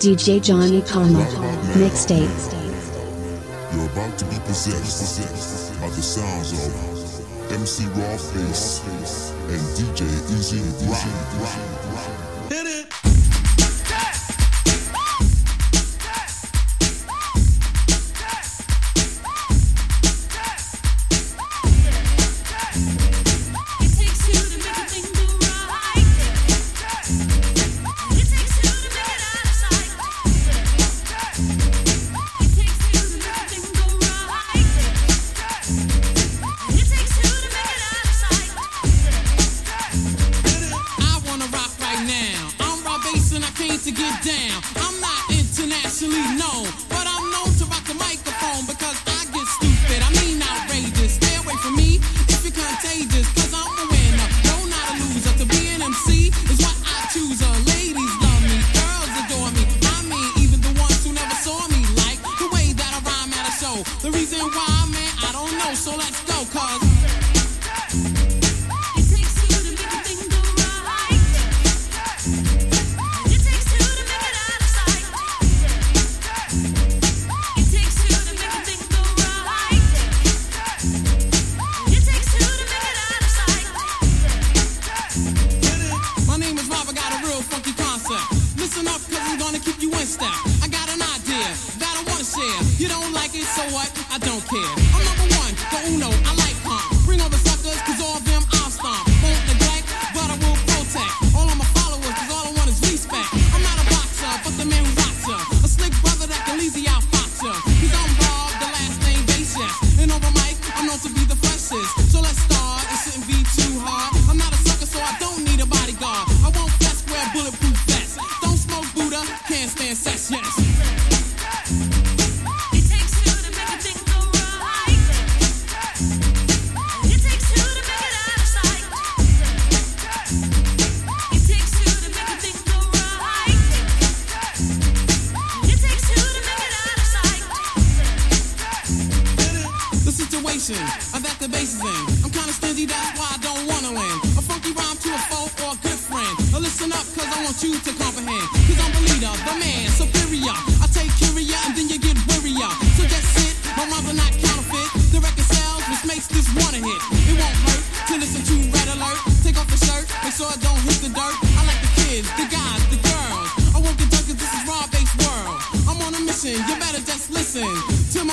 DJ Johnny Karma. state. You're about to be possessed by the sounds of MC Rob Base and DJ E-Z Rock.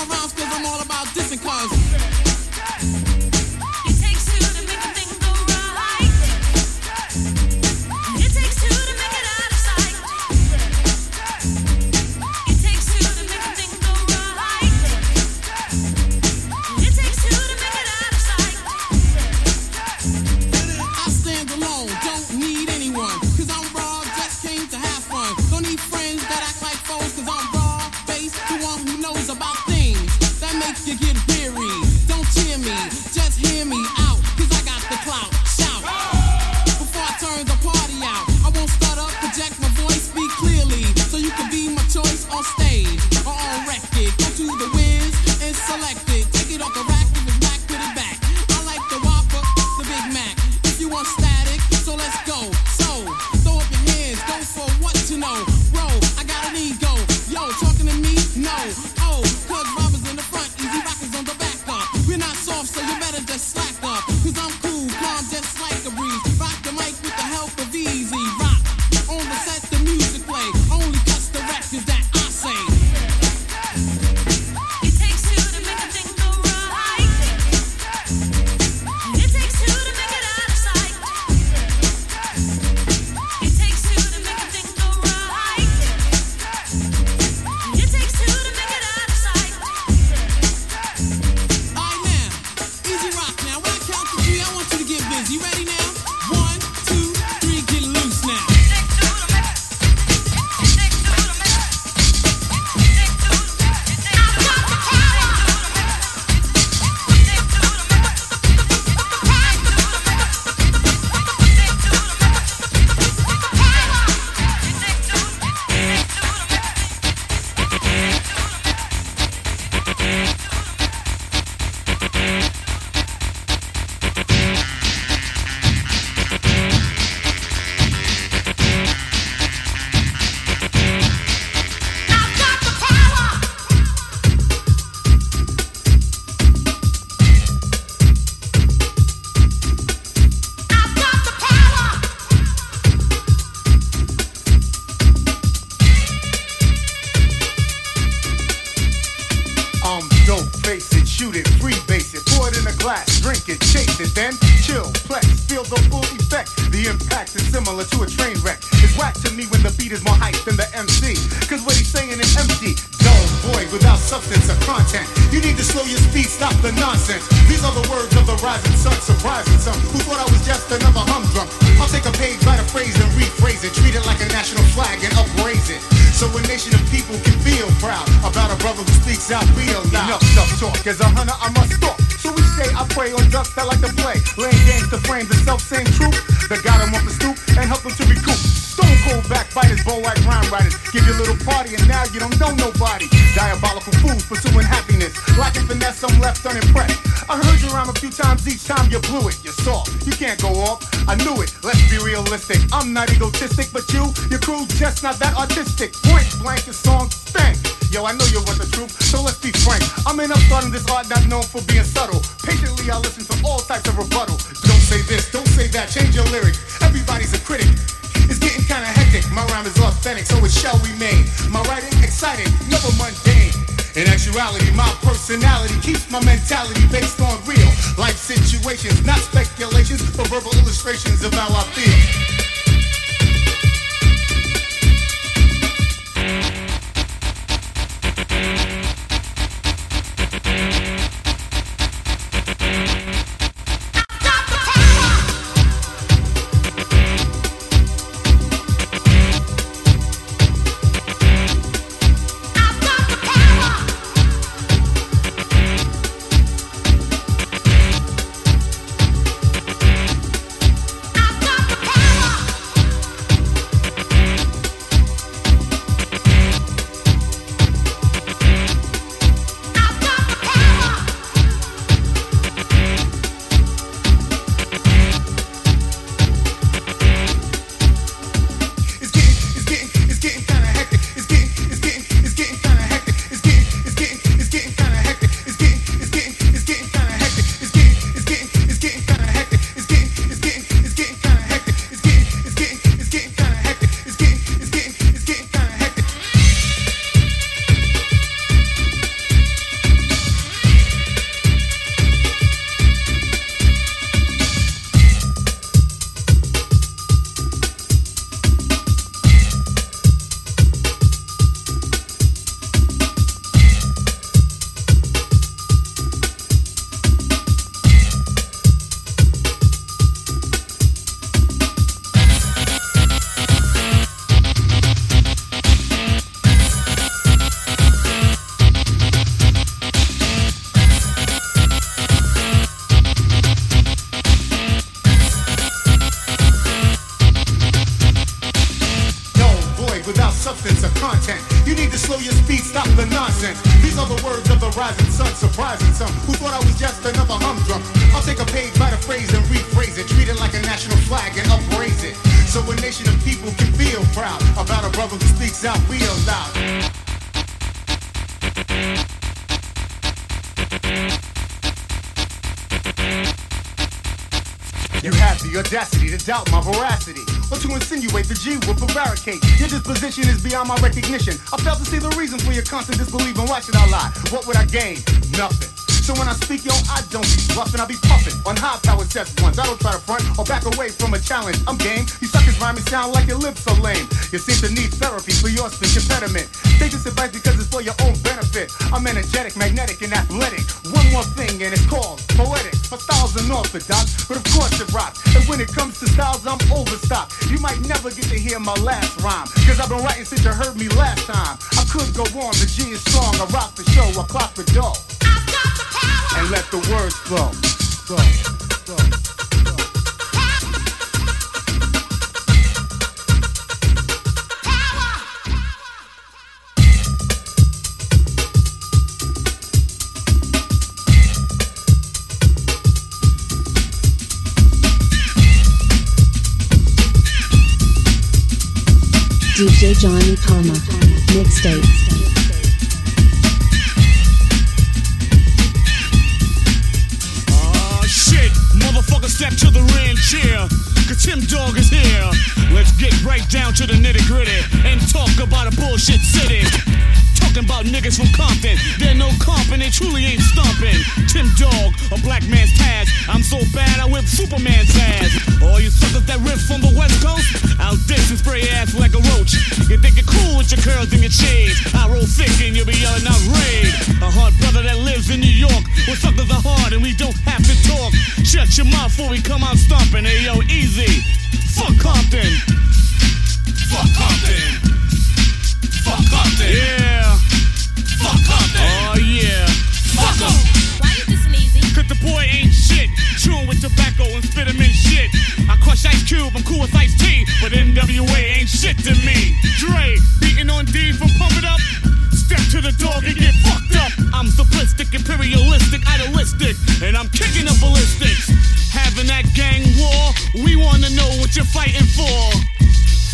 cause I'm all about dissing cause surprising some who thought I was just another humdrum. I'll take a page, write a phrase, and rephrase it, treat it like a national flag and upraise it. So a nation of people can feel proud about a brother who speaks out real loud. Enough stuff talk. As a hunter, I must stalk. So each day I pray on ducks that like to play. Laying games to frame the self-same truth that got him off the stoop and help him to recoup. Stone cold backbiters, bow white rhyme writers. Give you a little party and now you don't know nobody. Diabolical fools pursuing happiness. Lacking finesse, I'm left unimpressed. You times each time you blew it. You're soft. You can't go off. I knew it. Let's be realistic. I'm not egotistic, but you, your crew's just not that artistic. Point blank, the song stank. Yo, I know you want the truth, so let's be frank. I'm in up starting this art not known for being subtle. Patiently, I listen to all types of rebuttal. Don't say this, don't say that, change your lyric. Everybody's a critic. It's getting kinda hectic. My rhyme is authentic, so it shall remain. My writing exciting, never mundane. In actuality, my personality keeps my mentality based on real life situations, not speculations, but verbal illustrations of how I feel. Without substance or content. You need to slow your speed, stop the nonsense. These are the words of the rising sun, surprising some who thought I was just another humdrum. I'll take a page, write a phrase, and rephrase it, treat it like a national flag and upraise it. So a nation of people can feel proud about a brother who speaks out real loud. The audacity to doubt my veracity, or to insinuate the G will prevaricate. Your disposition is beyond my recognition. I fail to see the reason for your constant disbelief, and why should I lie? What would I gain? Nothing. So when I speak, yo, I don't be bluffing, I be puffing on high powered test ones. I don't try to front or back away from a challenge. I'm game. You suckers rhyming sound like your lips are lame. You seem to need therapy for your speech impediment. Take this advice because it's for your own benefit. I'm energetic, magnetic, and athletic. One more thing, and it's called poetic. My style's unorthodox, but of course it rocks. And when it comes to styles, I'm overstocked. You might never get to hear my last rhyme, cause I've been writing since you heard me last time. I could go on, the G is strong. I rock the show, I clock the dough. And let the words flow. Flow. DJ Johnny Karma. Mixtape. Step to the and cheer. Cause Tim Dog is here. Let's get right down to the nitty gritty and talk about a bullshit city. Talk talking about niggas from Compton. They're no comping, they truly ain't stumping. Tim Dog, a black man's task. I'm so bad I whip Superman's ass. All you suckers that riff from the West Coast, I'll diss and spray ass like a roach. You think you're cool with your curls and your shades. I roll thick and you'll be yelling out raid. A hard brother that lives in New York, where suckers are hard and we don't have to talk. Shut your mouth before we come out stomping. Hey yo, Eazy. Fuck Compton. Fuck Compton. Fuck Compton. Yeah. Fuck Compton. Oh yeah. Fuck 'em. Why you dissing Eazy? Cause the boy ain't shit. Chewing with tobacco and spit him in shit. I crush Ice Cube, I'm cool with Ice T, but NWA ain't shit to me. Dre, beating on Dee from Pump It Up. Step to the dog and get fucked up. I'm simplistic, imperialistic, idealistic, and I'm kicking up ballistics. Having that gang war, we wanna know what you're fighting for.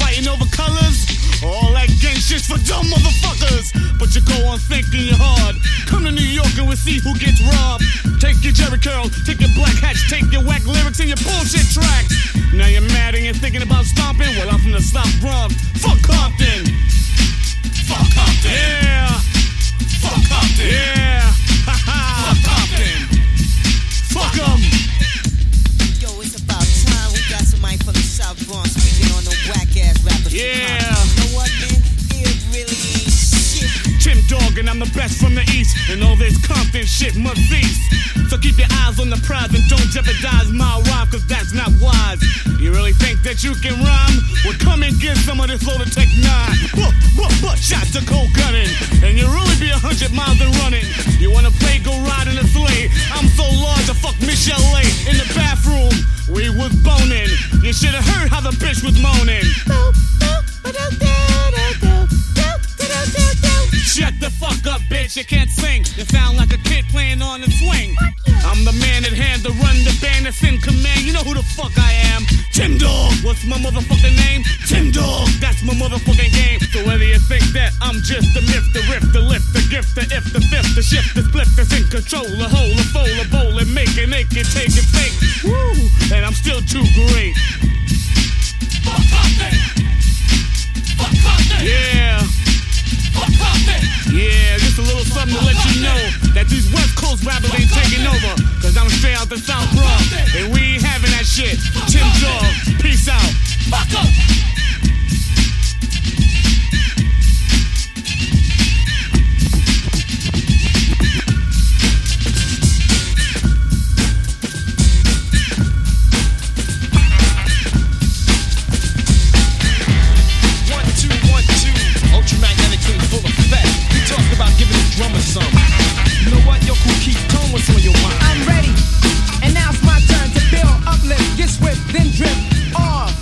Fighting over colors? All that gang shit's for dumb motherfuckers. But you go on thinking you're hard. Come to New York and we'll see who gets robbed. Take your Jheri curl, take your black hats, take your whack lyrics and your bullshit tracks. Now you're mad and you're thinking about stomping? Well, I'm from the South Bronx. Fuck Compton. Fuck Compton. Yeah. Dog and I'm the best from the east. And all this Compton shit must cease. So keep your eyes on the prize and don't jeopardize my rhyme, cause that's not wise. You really think that you can rhyme? Well, come and get some of this loaded Tech 9. Buh, buh, shots to cold gunning. And you'll really be a hundred miles and running. You wanna play, go ride in a sleigh. I'm so large, I fuck Michelle A. In the bathroom, we was boning. You should've heard how the bitch was moaning. Shut the fuck up, bitch. You can't sing. You sound like a kid playing on the swing. I'm the man at hand to run the band that's in command. You know who the fuck I am. Tim Dog. What's my motherfucking name? Tim Dog. That's my motherfucking game. So whether you think that I'm just the myth, the riff, the lift, the gift, the if, the fifth, the shift, the split, that's in control, the hole, the fold, the bowl, and make it, make it, take it, fake. Woo! And I'm still too great. Fuck Compton. Fuck Compton. Yeah. Yeah, just a little something to let you know that these West Coast rappers ain't taking over. Cause I'm straight out the South Bronx. And we ain't having that shit. Tim Dog, peace out. Fuck up. You know what? Yo, cool, keep tone what's on your mind. I'm ready. And now it's my turn to build, uplift, get swift, then drift off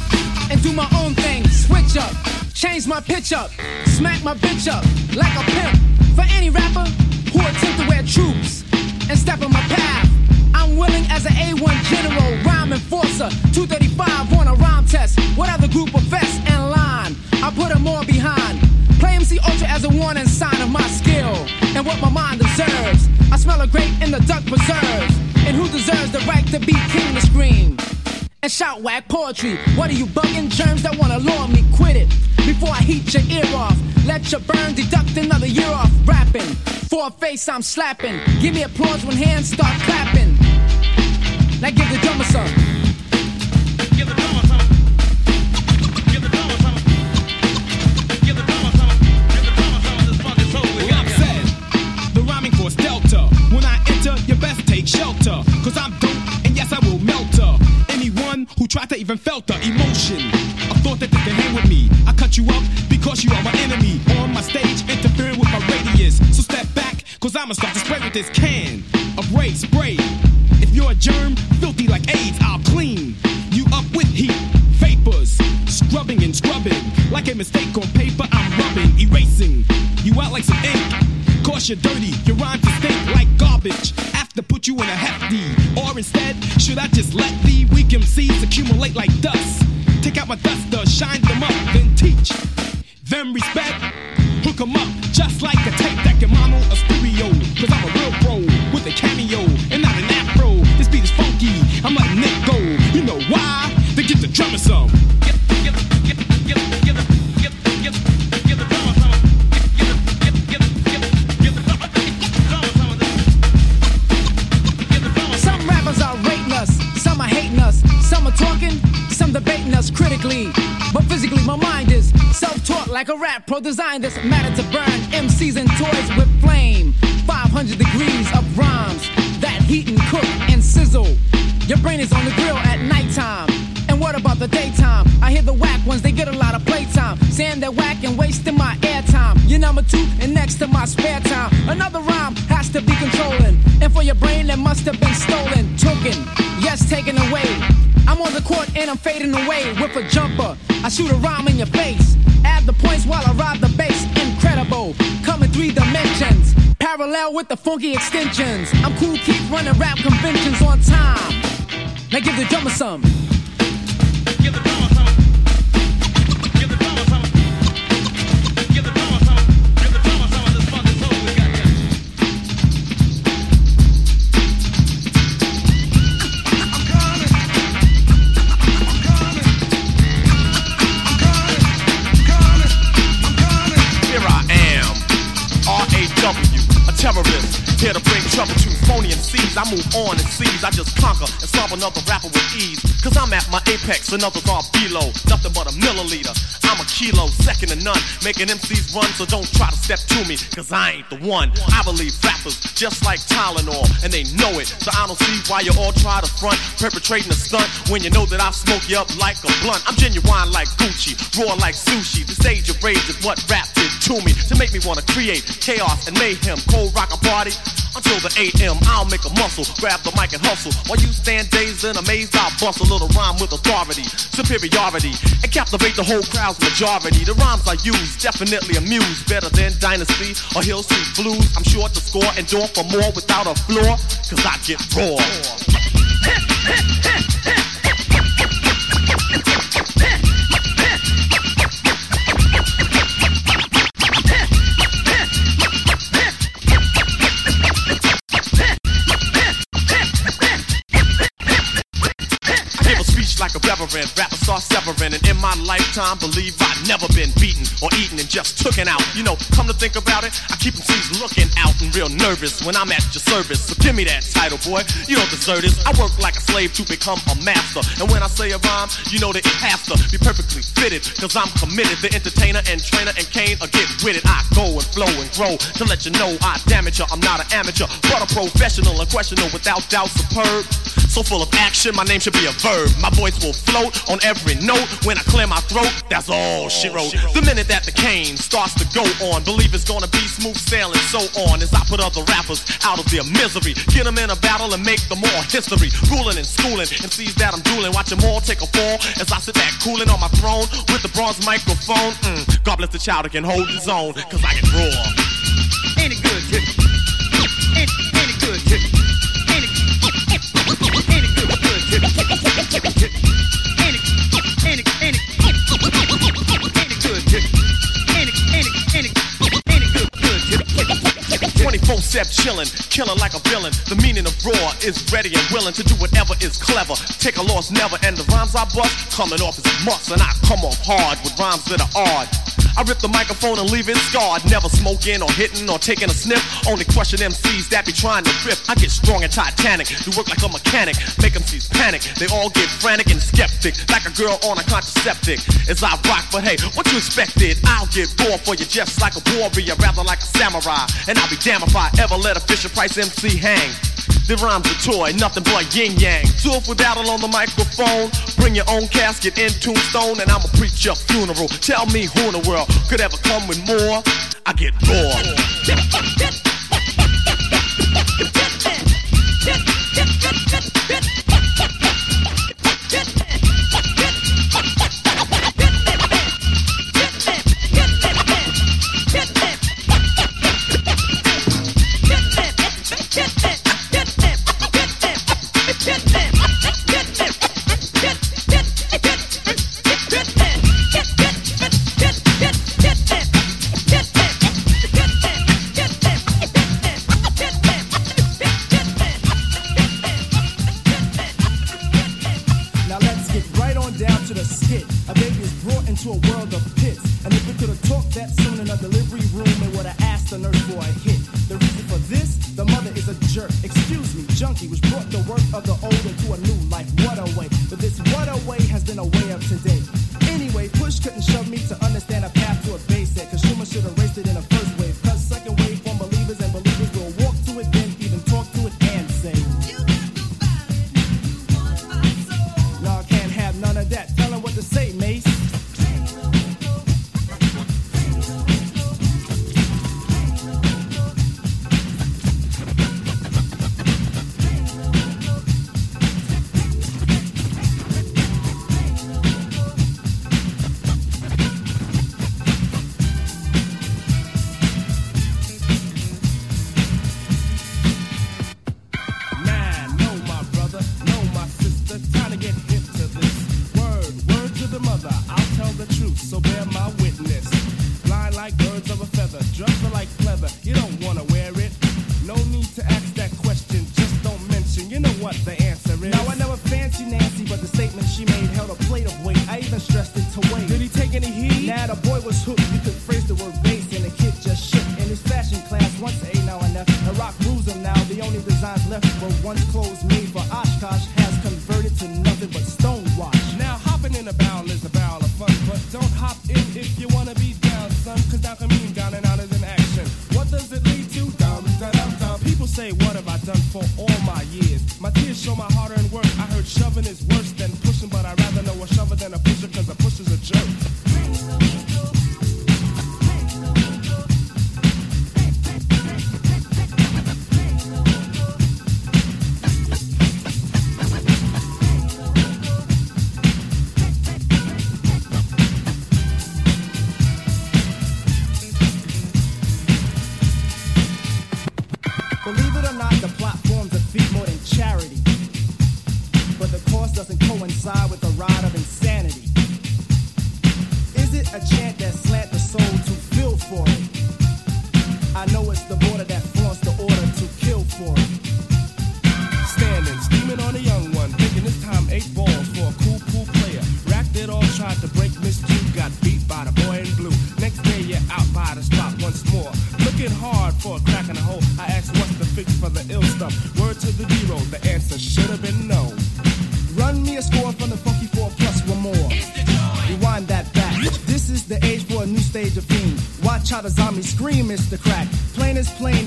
and do my own thing. Switch up, change my pitch up, smack my bitch up like a pimp. For any rapper who attempt to wear troops and step on my path, I'm willing as an A1 general, rhyme enforcer, 235 on a rhyme test. What other group of vests and line? I put them all behind. Play MC Ultra as a warning sign of my skill and what my mind deserves. I smell a grape in the duck preserves. And who deserves the right to be king to scream? And shout whack poetry. What are you bugging? Germs that wanna lure me, quit it. Before I heat your ear off. Let you burn, deduct another year off rapping. For a face I'm slapping. Give me applause when hands start clapping. Now give the drummer some. Even felt the emotion, I thought that they can hang with me. I cut you up because you are my enemy. On my stage, interfering with my radius. So step back, cause I'ma start to spread with this can of ray spray. If you're a germ, filthy like AIDS, I'll clean you up with heat, vapors, scrubbing and scrubbing. Like a mistake on paper, I'm rubbing, Cause you're dirty, your rhymes stink like garbage. Have to put you in a hefty. Or instead, should I just let the weak MCs accumulate like dust? Take out my duster, shine them up, then teach them respect. Hook 'em up, like a rap pro designed this matter to burn MCs and toys with flame. 500 degrees of rhymes that heat and cook and sizzle. Your brain is on the grill at nighttime. And what about the daytime? I hear the whack ones, they get a lot of playtime. Saying they're whack and wasting my airtime. You're number two and next to my spare time. Another rhyme has to be controlling. And for your brain, that must have been stolen. Token, yes, taken away. Court and I'm fading away with a jumper. I shoot a rhyme in your face. Add the points while I ride the base. Incredible. Come in three dimensions. Parallel with the funky extensions. I'm Kool Keith running rap conventions on time. Now give the drummer some. R-A-W, Here to bring trouble to phony MCs. I move on and seize. I just conquer and solve another rapper with ease. Cause I'm at my apex and others are below. Nothing but a milliliter. I'm a kilo, second to none. Making MCs run, so don't try to step to me. Cause I ain't the one. I believe rappers just like Tylenol, and they know it. So I don't see why you all try to front, perpetrating a stunt when you know that I smoke you up like a blunt. I'm genuine like Gucci, raw like sushi. The stage of rage is what rap did to me to make me wanna create chaos and mayhem. Cold rock a party until the 8 a.m. I'll make a muscle, grab the mic and hustle. While you stand dazed and amazed, I'll bust a little rhyme with authority, superiority, and captivate the whole crowd's majority. The rhymes I use definitely amuse better than Dynasty or Hill Street Blues. I'm sure to score and door for more without a floor, cause I get raw. A like a reverend, rapper start severing, and in my lifetime, believe I've never been beaten or eaten and just tooken out. You know, come to think about it, I keep MCs looking out and real nervous when I'm at your service. So give me that title, boy. You don't deserve this. I work like a slave to become a master, and when I say a rhyme, you know that it has to be perfectly fitted, cause I'm committed. The entertainer and trainer and Kane are get with it. I go and flow and grow to let you know I damage you. I'm not an amateur, but a professional, unquestionable, without doubt, superb. So full of action, my name should be a verb. My voice will float on every note when I clear my throat. That's all she wrote. The minute that the Kane starts to go on, believe it's gonna be smooth sailing, so on. As I put other rappers out of their misery, get them in a battle and make them all history. Ruling and schooling, and sees that I'm drooling. Watch them all take a fall as I sit back cooling on my throne with the bronze microphone. Mm, God bless the child that can hold his own, cause I can roar. Ain't it good, 24 7 chillin', killin' like a villain. The meaning of raw is ready and willing to do whatever is clever. Take a loss never, and the rhymes I bust coming off as must, and I come off hard with rhymes that are odd. I rip the microphone and leave it scarred. Never smoking or hitting or taking a sniff. Only question MCs that be trying to rip. I get strong and titanic. Do work like a mechanic. Make MCs panic. They all get frantic and skeptic. Like a girl on a contraceptive. As I rock, but hey, what you expected? I'll get raw for you just like a warrior. Rather like a samurai. And I'll be damned if I ever let a Fisher Price MC hang. The rhymes a toy, nothing but yin yang. If we battle on the microphone, bring your own casket in tombstone, and I'ma preach your funeral. Tell me who in the world could ever come with more? I get bored.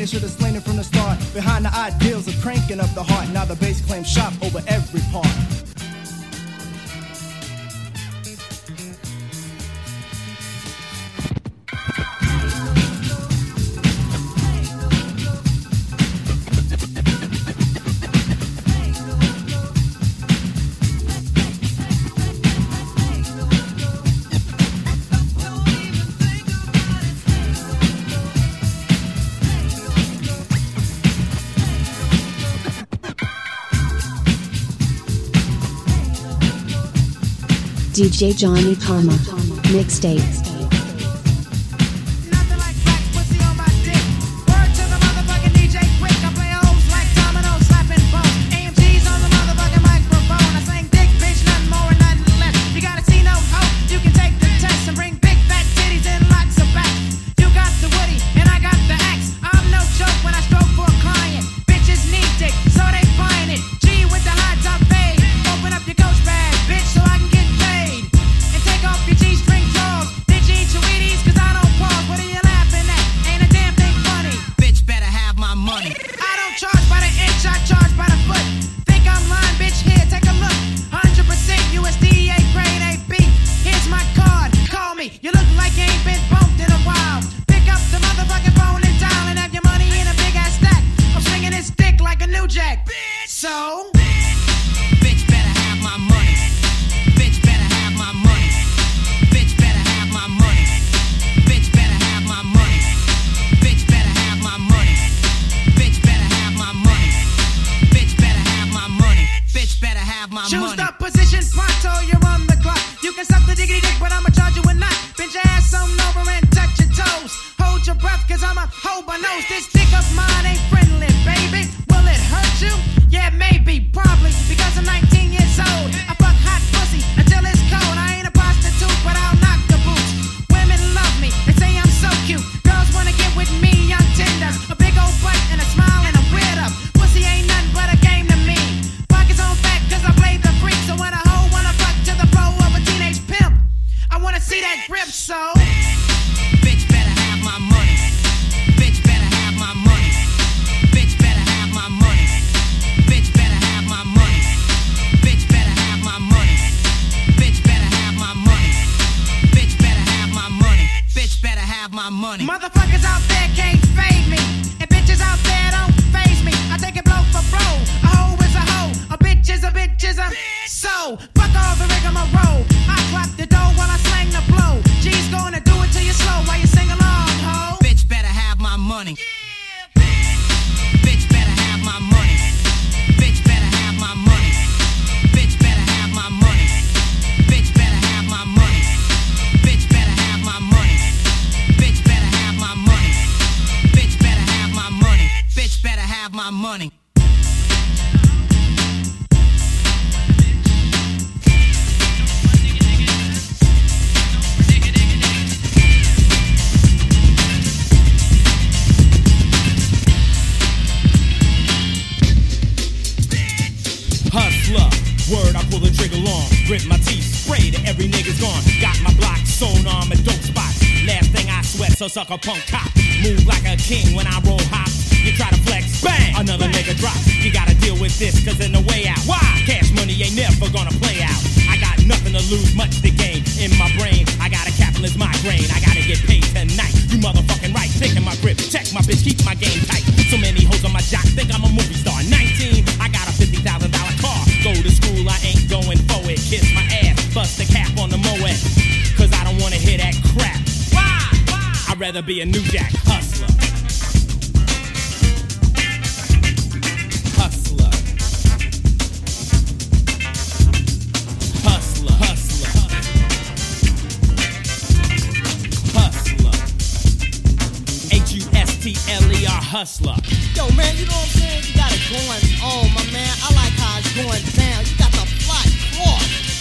should have slain it from the start. Behind the ideals of cranking up the heart. DJ Johnny Karma. Mixtapes. wanna see that grip, so. Bitch better have my money. Bitch better have my money. Bitch better have my money. Bitch better have my money. Bitch better have my money. Bitch better have my money. Bitch better have my money. Bitch better have my money. Motherfuckers out there. Suck a punk cop. Move like a king when I roll hop. You try to flex, bang, another nigga drops. You gotta deal with this, cause in the way out. Why? Cash money ain't never gonna play out. I got nothing to lose, much to gain. In my brain, I got a capitalist migraine. I gotta get paid tonight. You motherfucking right, taking my grip. Check my bitch, keep my game tight. So many hoes on my jock, think I'm a movie star. 19, I got a $50,000 car. Go to school, I ain't going for it. Kiss my ass, bust the cap on the Moet. I'd rather be a new jack hustler. Hustler. Hustler. Hustler. Hustler. H U S T L E R hustler. Yo, man, you know what I'm saying? You got it going on, my man. I like how it's going down. You got the fly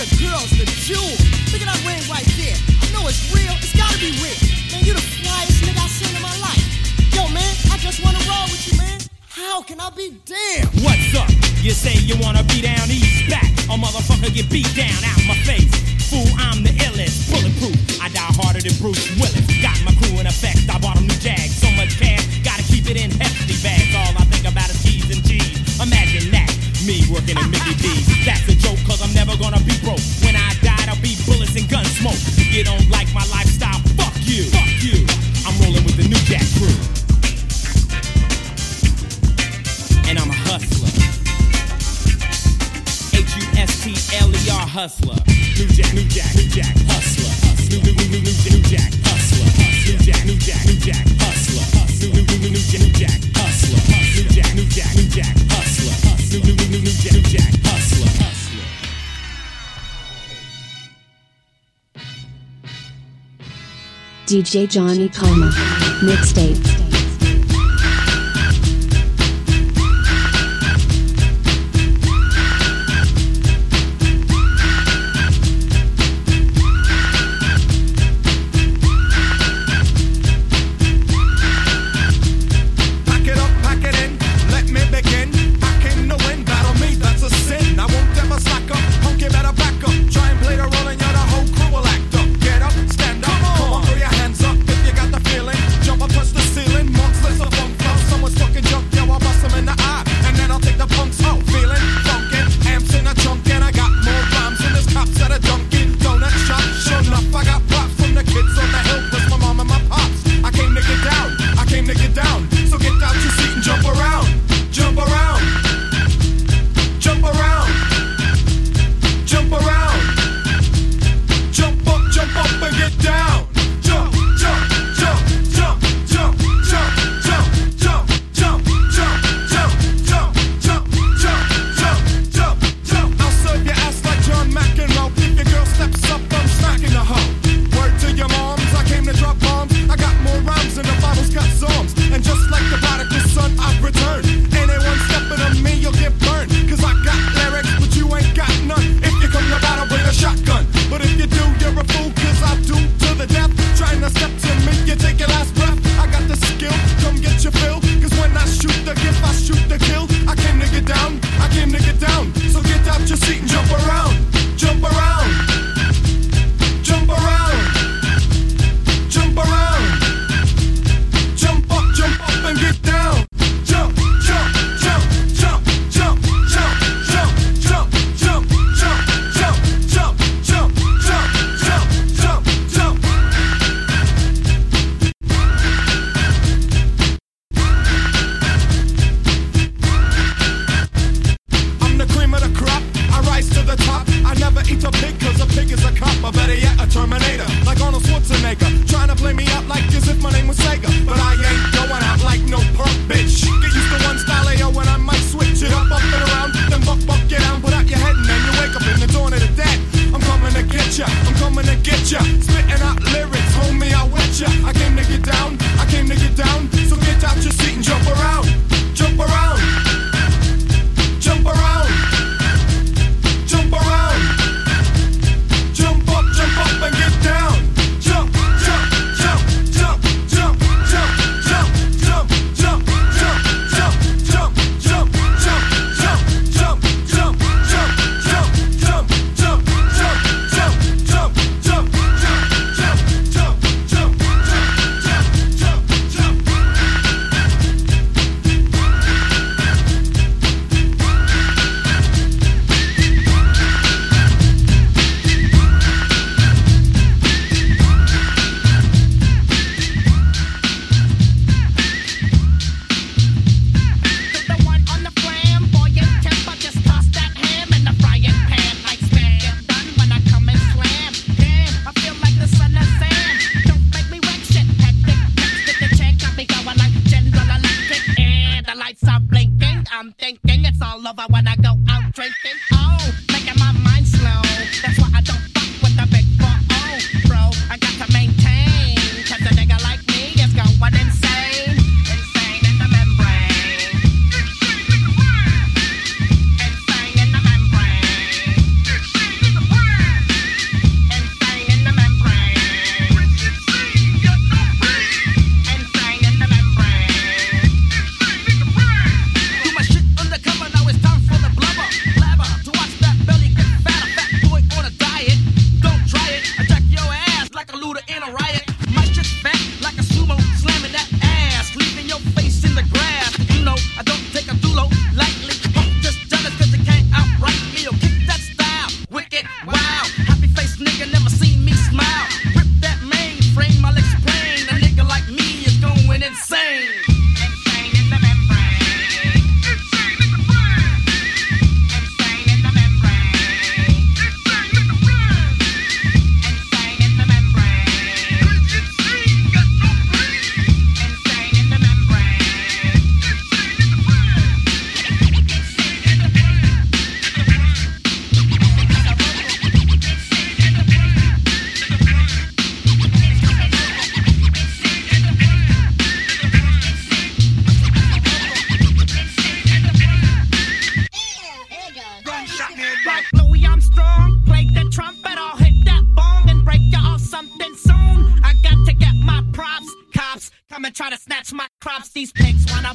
the girls, the jewels. Look at that ring right there. Know it's real. It's gotta be real. Man, you the flyest nigga I've seen in my life. Yo, man, I just wanna roll with you, man. How can I be damned? What's up? You say you wanna be down east back. A motherfucker get beat down out my face. Fool, I'm the illest, bulletproof. I die harder than Bruce Willis. Got my crew in effect. I bought a new jag. So much cash, gotta keep it in hefty bags. All I think about is T's and G's. Imagine that. Me working at Mickey D's. That's a joke, cause I'm never gonna be broke. Smoke. You don't like my lifestyle? Fuck you. Fuck you. I'm rolling with the new jack crew. And I'm a hustler. H U S T L E R hustler. New Jack, New Jack, New Jack, hustler. New New New New New New Jack, hustler. New Jack, New Jack, New Jack, hustler. New New New New New New Jack, hustler. New Jack, New Jack, New Jack, hustler. New New New New New Jack, hustler. DJ Johnny Karma. Mixtape. These pigs wanna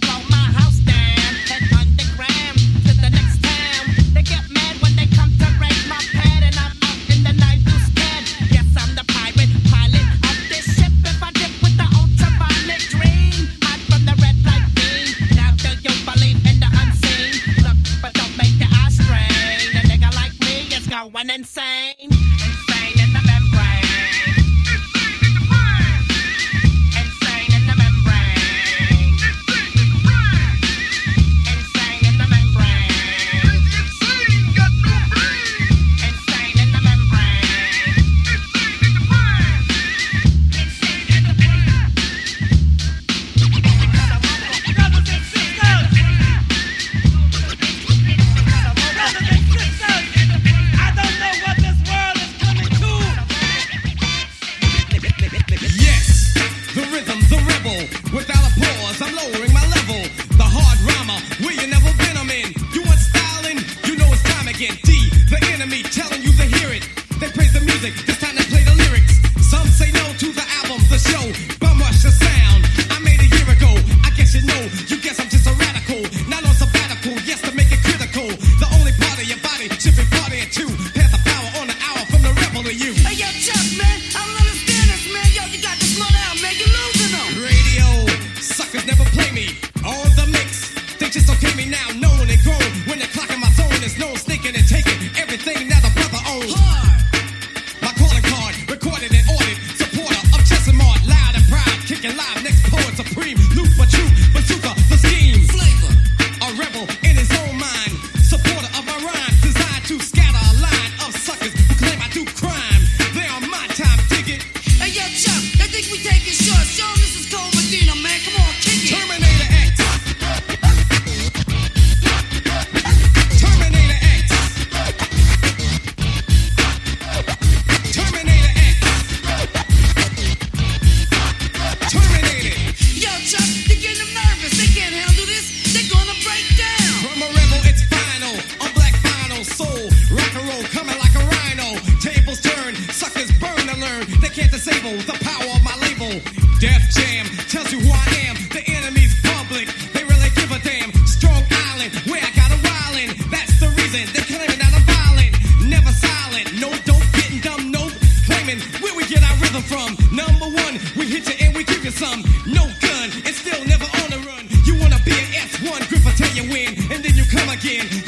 again.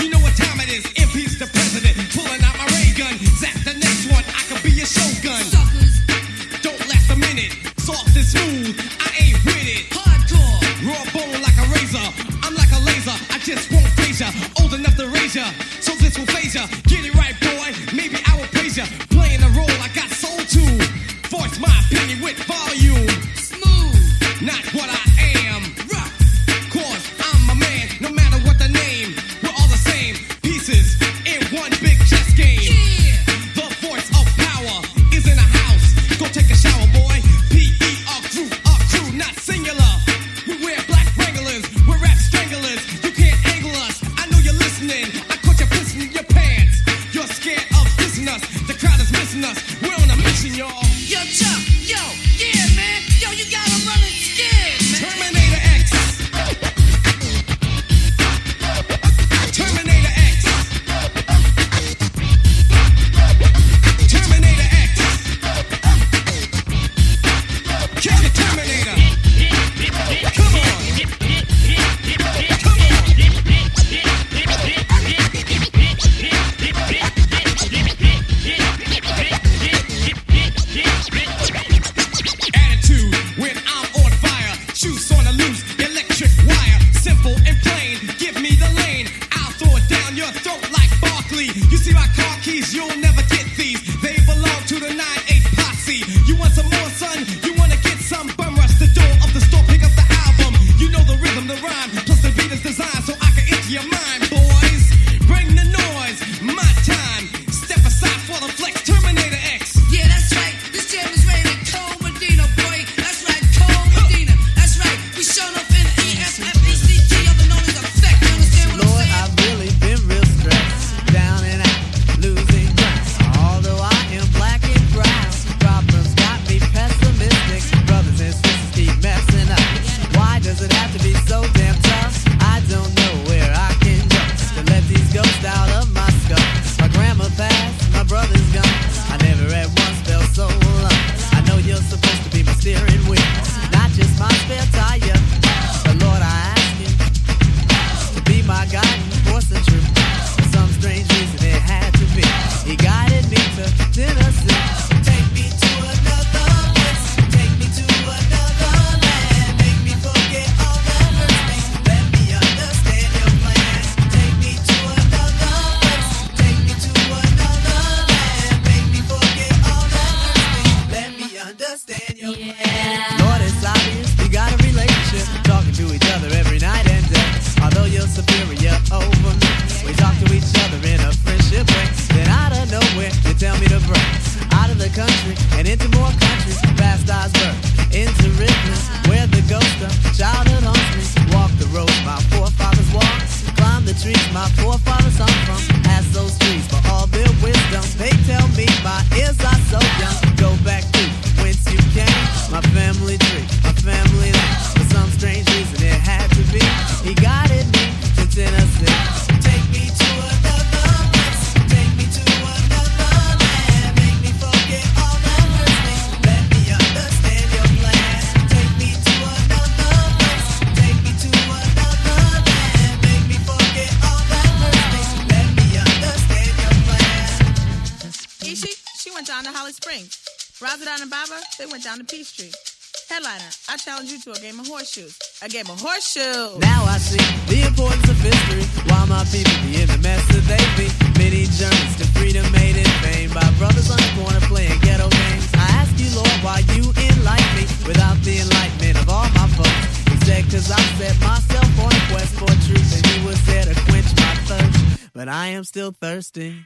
Horseshoes. A game of horseshoes. Now I see the importance of history. Why my people be in the mess that they be. Many journeys to freedom made in vain by brothers on the corner playing ghetto games. I ask you, Lord, why you enlighten me without the enlightenment of all my folks. He said, cause I set myself on a quest for truth and he was there to quench my thirst. But I am still thirsty.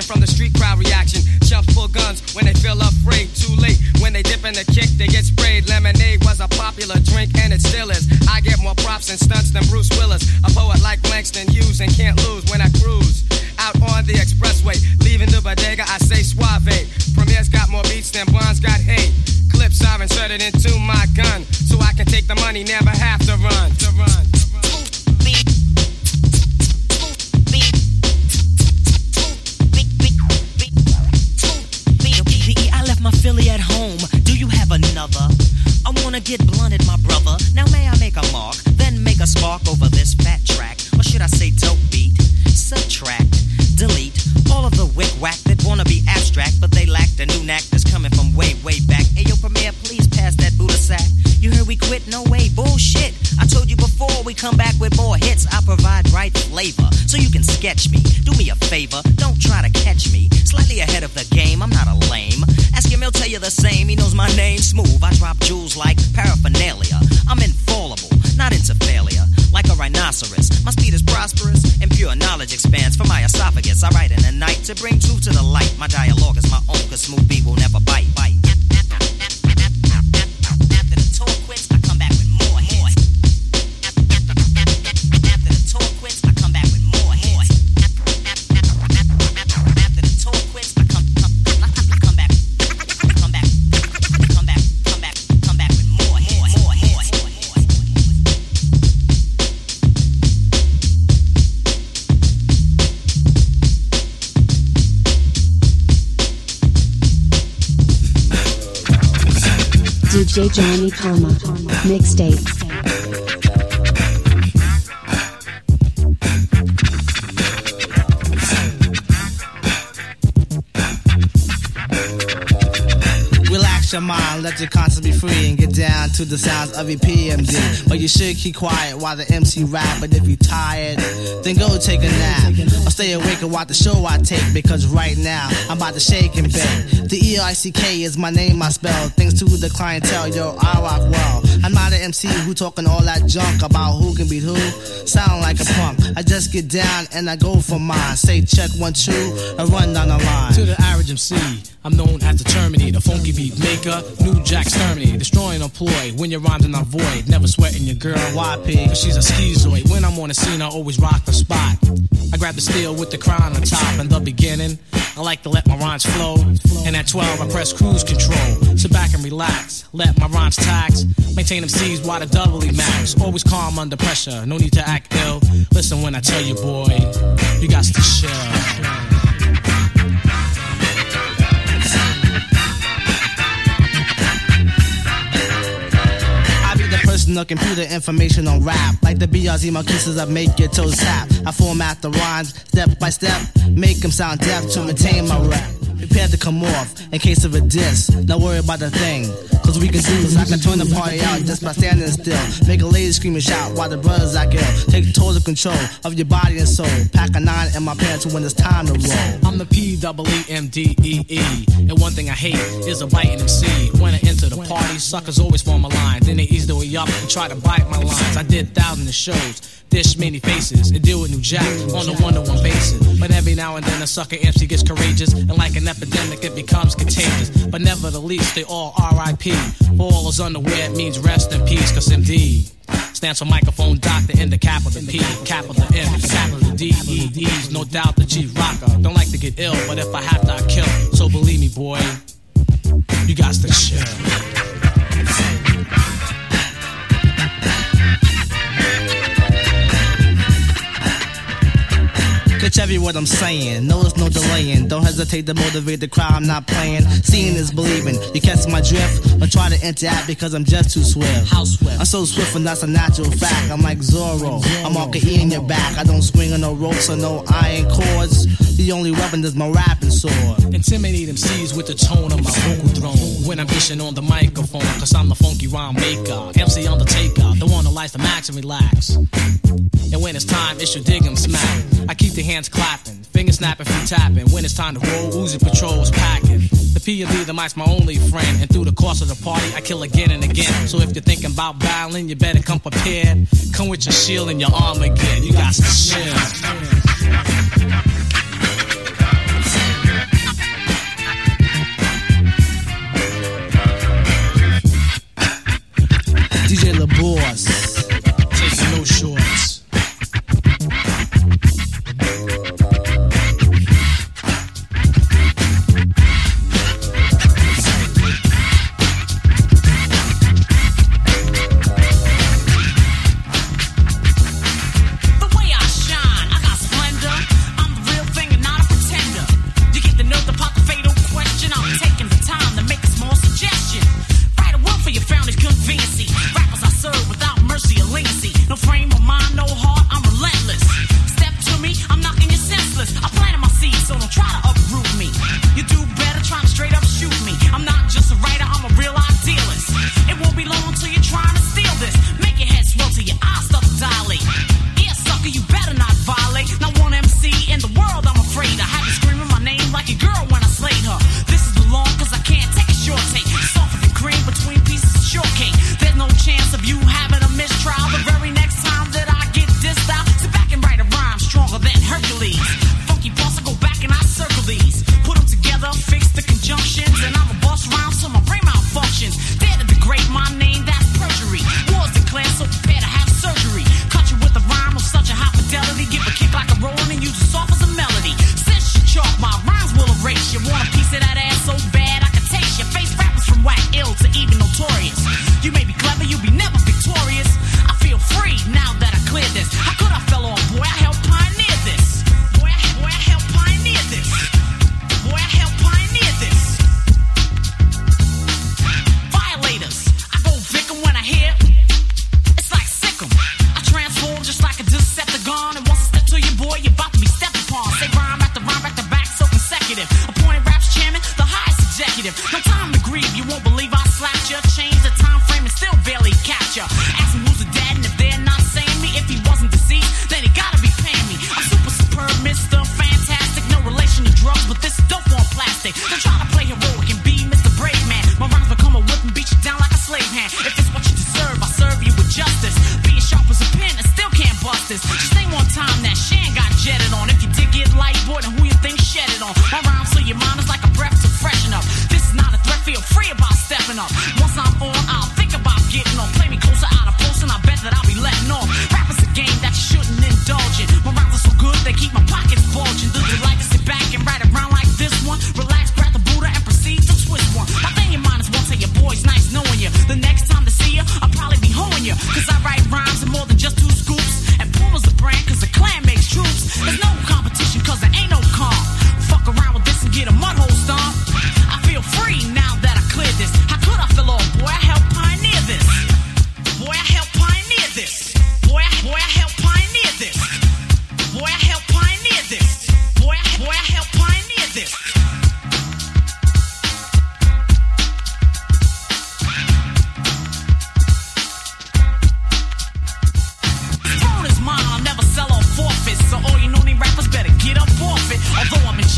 reaction from the street crowd reaction. Chumps pull guns when they feel afraid. Too late when they dip in the kick, they get sprayed. Lemonade was a popular drink and it still is. I get more props and stunts than Bruce Willis. A poet like Langston Hughes and can't lose when I cruise out on the expressway. Leaving the bodega, I say suave. Premier's got more beats than Bonds got hate. Clips I've inserted into my gun so I can take the money never have. Sketch me. Johnny Mixtape. Let your conscience be free, and get down to the sounds of your PMD. But you should keep quiet while the MC rap. But if you tired, then go take a nap. Or stay awake and watch the show I take. Because right now, I'm about to shake and bake. The E I C K is my name, I spell. Thanks to the clientele, yo, I rock well. I'm not an MC who talking all that junk about who can beat who. Sound like a punk. I just get down and I go for mine. Say check one, two, I run down the line. To the average MC, I'm known as the Terminator, funky beat maker, new jack exterminator, destroying a ploy. When your rhymes are not void, never sweating your girl YP, cause she's a schizoid. When I'm on the scene, I always rock the spot. I grab the steel with the crown on top in the beginning. I like to let my rhymes flow, and at 12 I press cruise control. Sit back and relax, let my rhymes tax. Maintain them C's while the doubly max. Always calm under pressure, no need to act ill. Listen when I tell you, boy, you got to chill. I be the personal computer information on rap. Like the BRZ Marquises, I make your toes tap. I format the rhymes step by step, make them sound deaf to maintain my rap. Prepared to come off in case of a diss. Don't worry about the thing, cause we can do this. I can turn the party out just by standing still. Make a lady scream and shout while the brothers I kill. Take total control of your body and soul. Pack a nine in my pants when it's time to roll. I'm the P double E M D E E. And one thing I hate is a biting MC. When I enter the party, suckers always form a line. Then they ease their way up and try to bite my lines. I did thousands of shows, dish many faces, and deal with new jack on a one to one basis. But every now and then a sucker MC gets courageous, and like an epidemic, it becomes contagious. But nevertheless, they all RIP. For all is unaware, it means rest in peace, cause MD stands for microphone doctor in the capital P, capital M, capital D, E, E's, no doubt the chief rocker. Don't like to get ill, but if I have to, I kill. So believe me, boy, you got to chill. Catch every word I'm saying. No, it's no delaying. Don't hesitate to motivate the crowd. I'm not playing. Seeing is believing. You catch my drift, but try to interact because I'm just too swift. How swift? I'm so swift, and that's a natural fact. I'm like Zorro. I'm all E in your back. I don't swing on no ropes or no iron cords. The only weapon is my rapping sword. Intimidate MCs with the tone of my vocal throne. When I'm dishing on the microphone, cause I'm the funky rhyme maker. MC on the taker, the one who likes to max and relax. And when it's time, it's your dig 'em smack. I keep the hands clapping, fingers snapping, feet tapping. When it's time to roll, Uzi Patrol's packing. The P D, the mic's my only friend. And through the course of the party, I kill again and again. So if you're thinking about battling, you better come prepared. Come with your shield and your arm again. You got to chill. DJ LaBoss.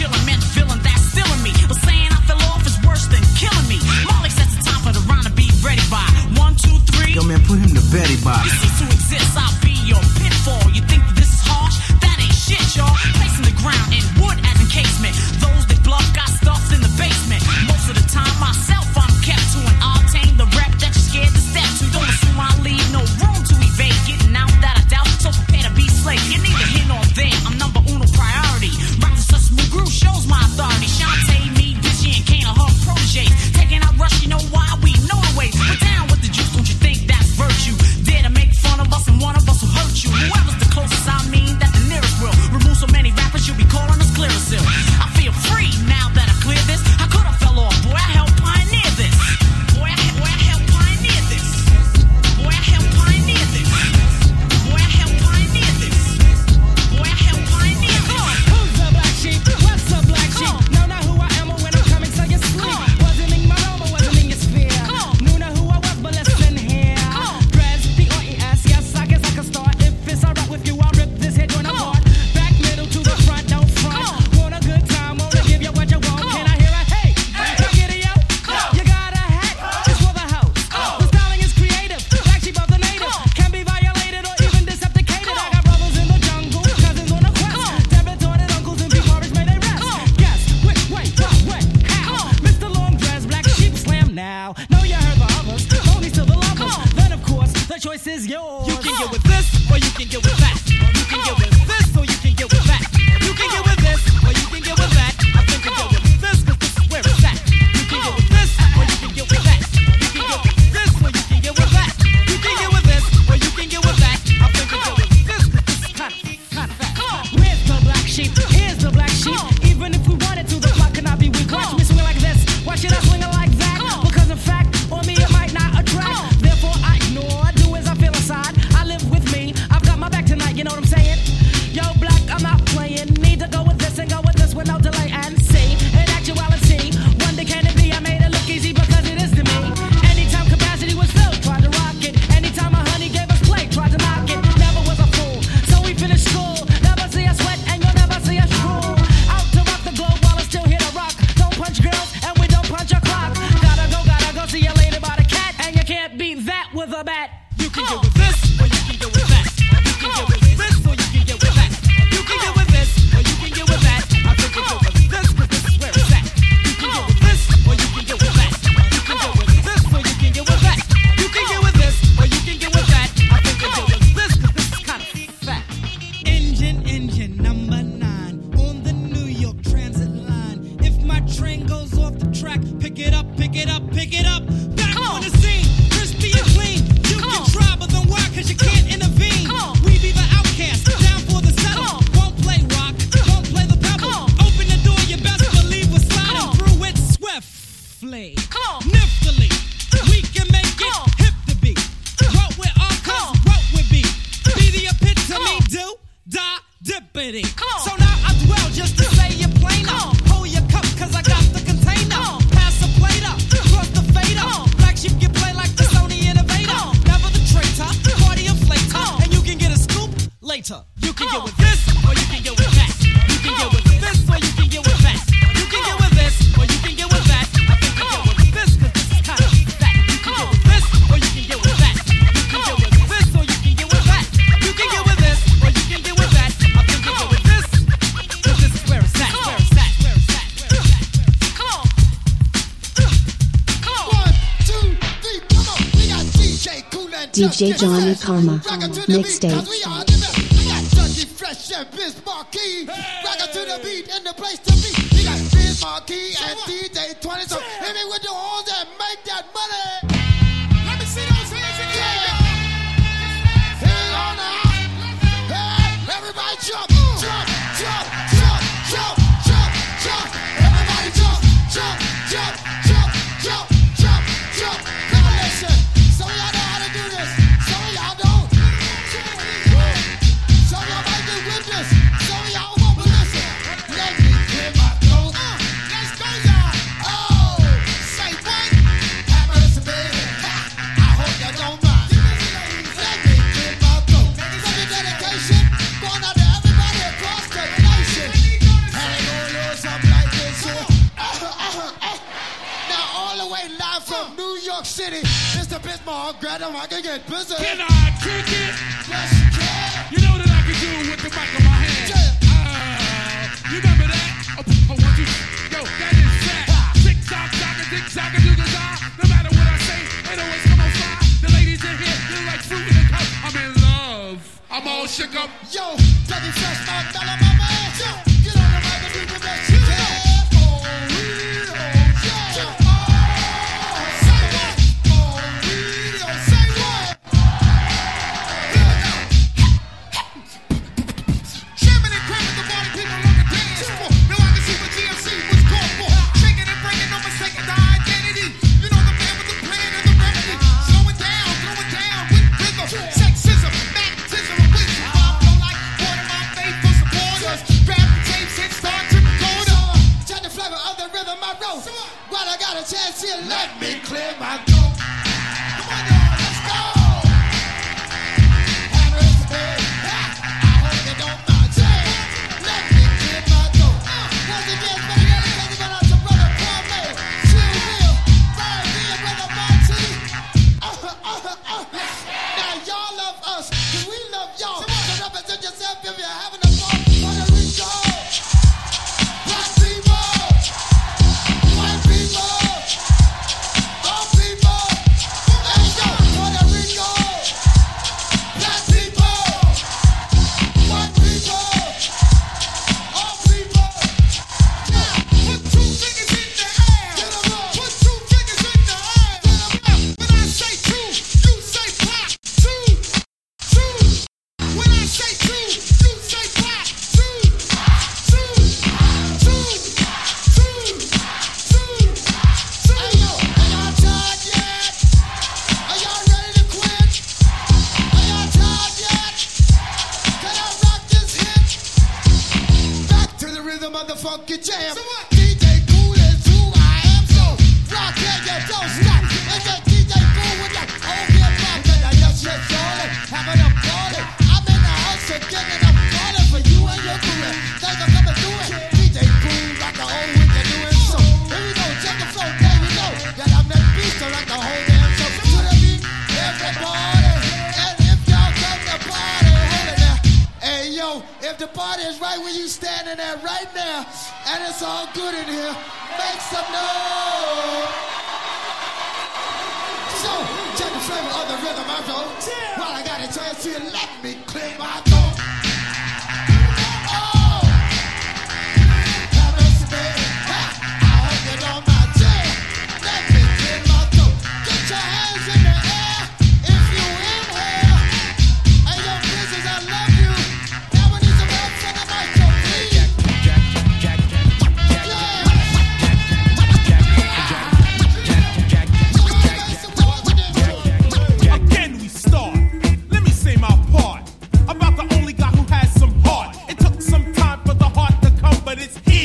Chillin', meant DJ Johnny Karma. Mixtape.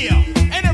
yeah. And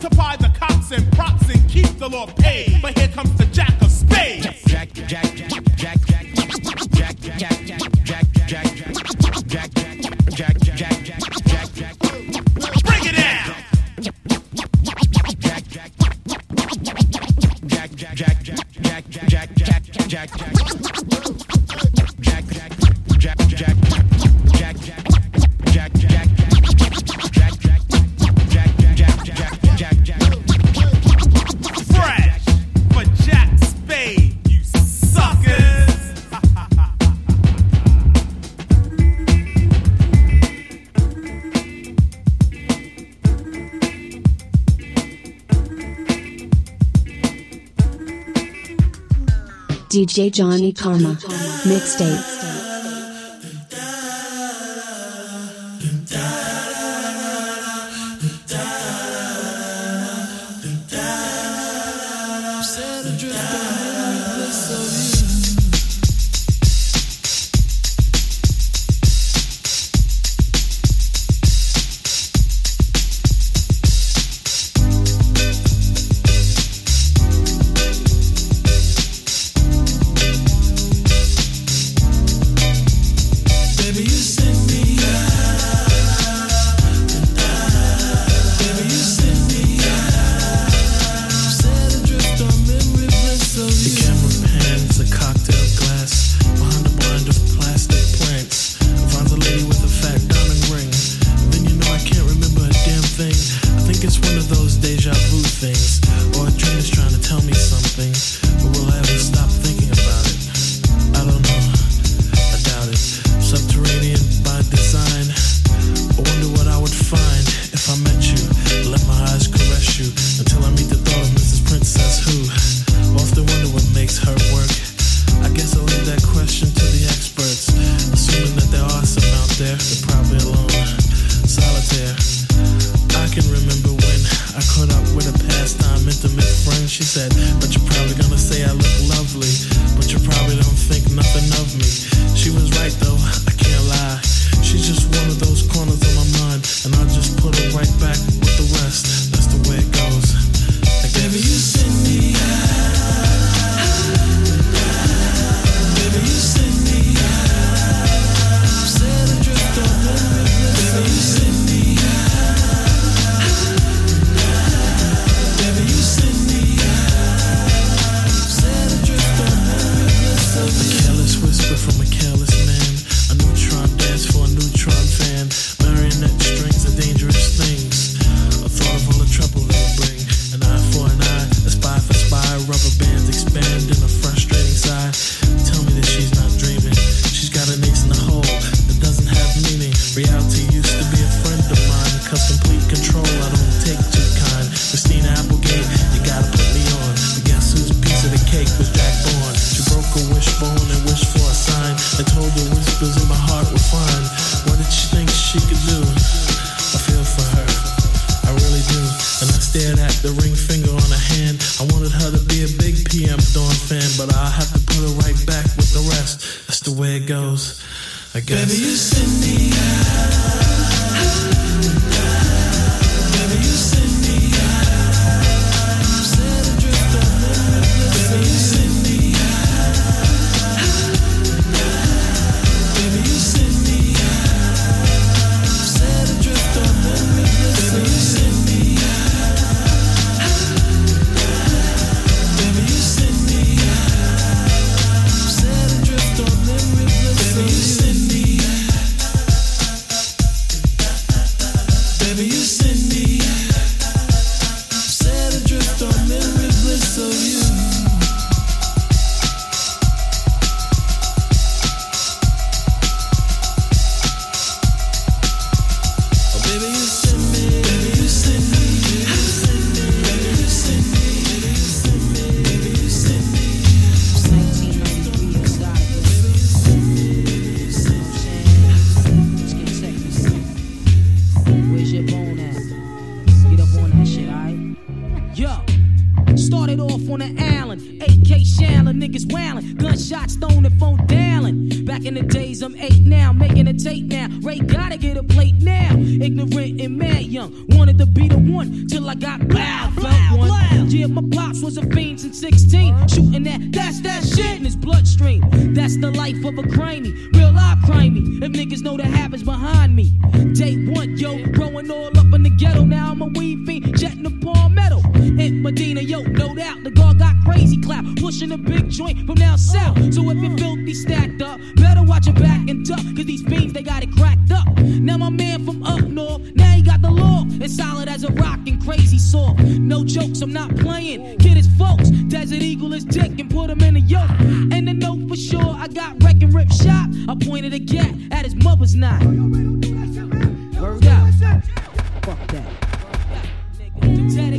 to buy the cops and props and keep the law paid. But here comes DJ Johnny Karma. Mixtape. got wreck and rip shot. I pointed a gat at his mother's knot. Word out. Fuck that. Fuck that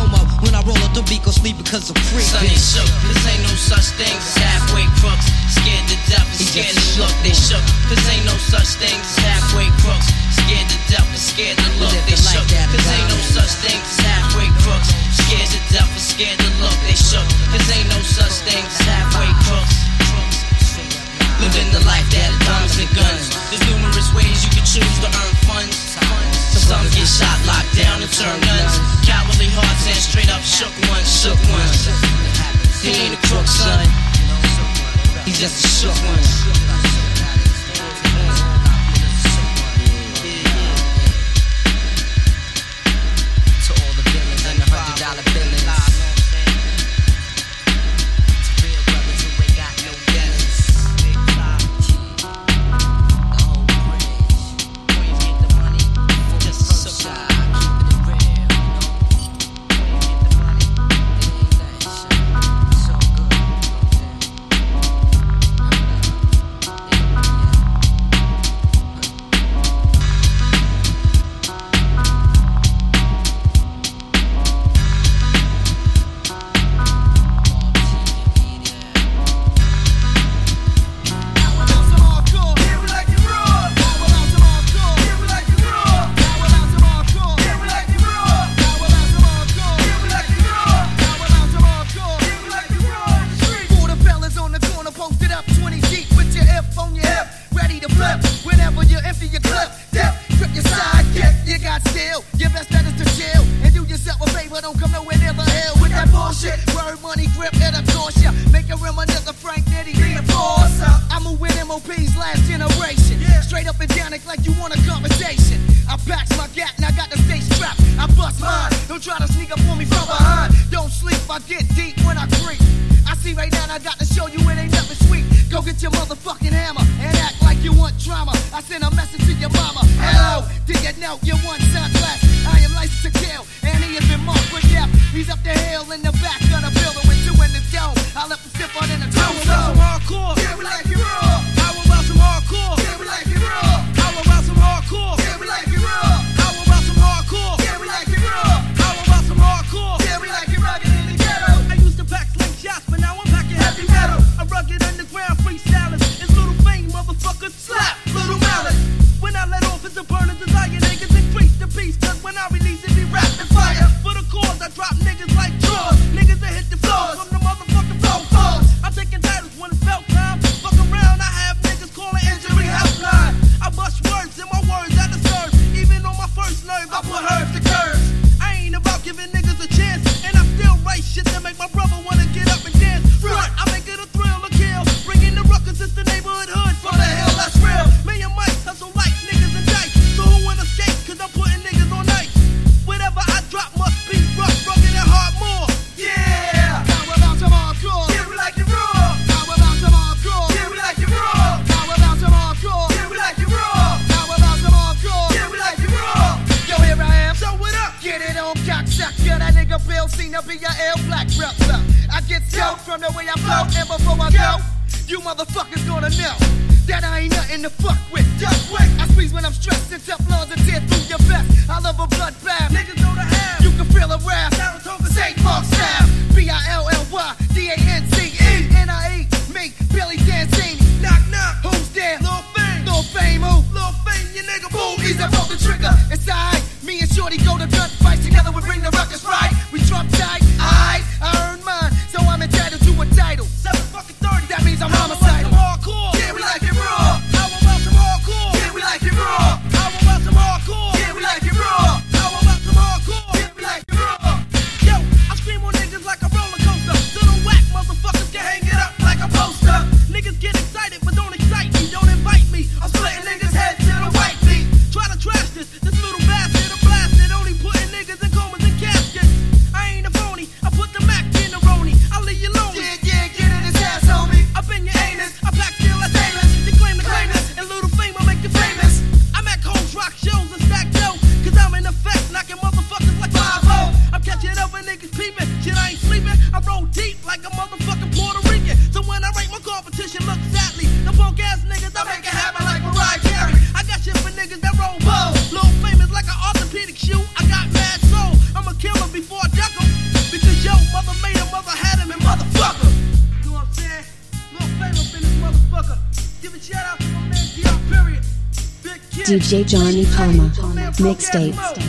Domo when I roll up the beak or sleep because I'm free. Sunny shook, this ain't no such thing as halfway crooks. Scared to death and scared to look, they shook. This ain't no such thing as halfway crooks. Scared to death and scared to look, they shook. This ain't no such thing as halfway crooks. Scared to death and scared to look, they shook. This ain't no such thing as halfway crooks. Living the life that comes with guns. There's numerous ways you can choose to earn funds some get shot, locked down, and turn guns. Cowardly hearts and straight up shook ones, shook ones. He ain't a crook, son. He just a shook one. DJ Johnny Karma. Mixtapes.